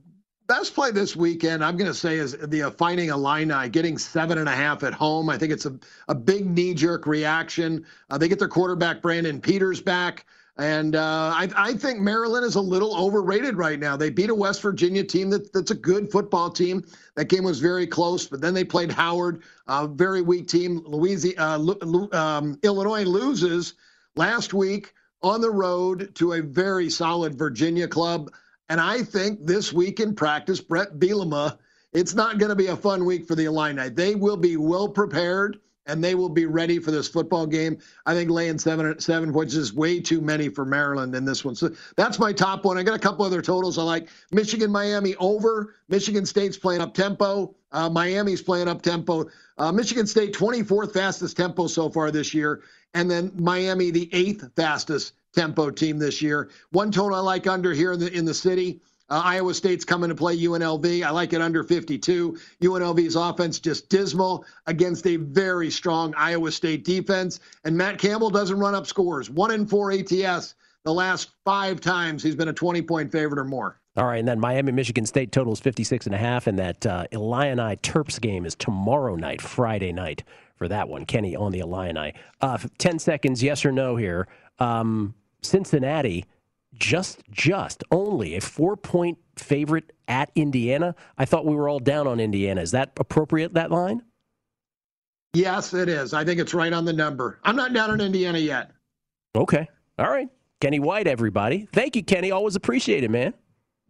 Speaker 9: best play this weekend, I'm going to say, is the uh, Fighting Illini getting seven and a half at home. I think it's a, a big knee jerk reaction. Uh, they get their quarterback, Brandon Peters, back. And uh, I, I, think Maryland is a little overrated right now. They beat a West Virginia team that, that's a good football team. That game was very close, but then they played Howard, a very weak team. Louisiana, uh, um, Illinois loses last week on the road to a very solid Virginia club. And I think this week in practice, Bret Bielema, it's not going to be a fun week for the Illini. They will be well prepared. and they will be ready for this football game. I think laying seven seven points is way too many for Maryland in this one. So that's my top one. I got a couple other totals I like. Michigan, Miami over. Michigan State's playing up tempo. Uh, Miami's playing up tempo. Uh, Michigan State 24th fastest tempo so far this year, and then Miami the eighth fastest tempo team this year. One total I like under here in the in the city. Uh, Iowa State's coming to play UNLV. I like it under 52. UNLV's offense just dismal against a very strong Iowa State defense. And Matt Campbell doesn't run up scores. One in four ATS the last five times he's been a 20 point favorite or more.
Speaker 4: All right, and then Miami Michigan State totals 56 and a half, and that uh, Illini Terps game is tomorrow night, Friday night for that one. Kenny on the Illini. Uh, 10 seconds, yes or no here. Um, Cincinnati just just only a four point favorite at Indiana. I thought we were all down on Indiana. Is that appropriate? That line?
Speaker 9: Yes, it is. I think it's right on the number. I'm not down on Indiana yet.
Speaker 4: Okay. All right. Kenny White, everybody. Thank you, Kenny. Always appreciate it, man.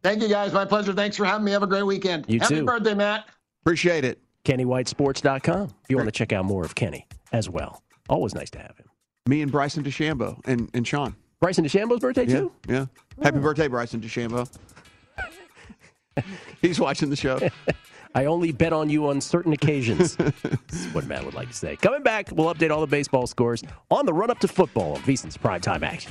Speaker 9: Thank you, guys. My pleasure. Thanks for having me. Have a great weekend.
Speaker 4: You
Speaker 9: Happy
Speaker 4: too.
Speaker 9: birthday, Matt.
Speaker 5: Appreciate it.
Speaker 4: KennyWhiteSports.com if you want to check out more of Kenny as well. Always nice to have him.
Speaker 5: Me and Bryson DeChambeau and, and Sean.
Speaker 4: Bryson DeChambeau's birthday,
Speaker 5: Yeah,
Speaker 4: too?
Speaker 5: yeah. Happy oh. birthday, Bryson DeChambeau. He's watching the show.
Speaker 4: I only bet on you on certain occasions. That's what Matt would like to say. Coming back, we'll update all the baseball scores on the run up to football on VSiN's primetime action.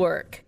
Speaker 10: Network.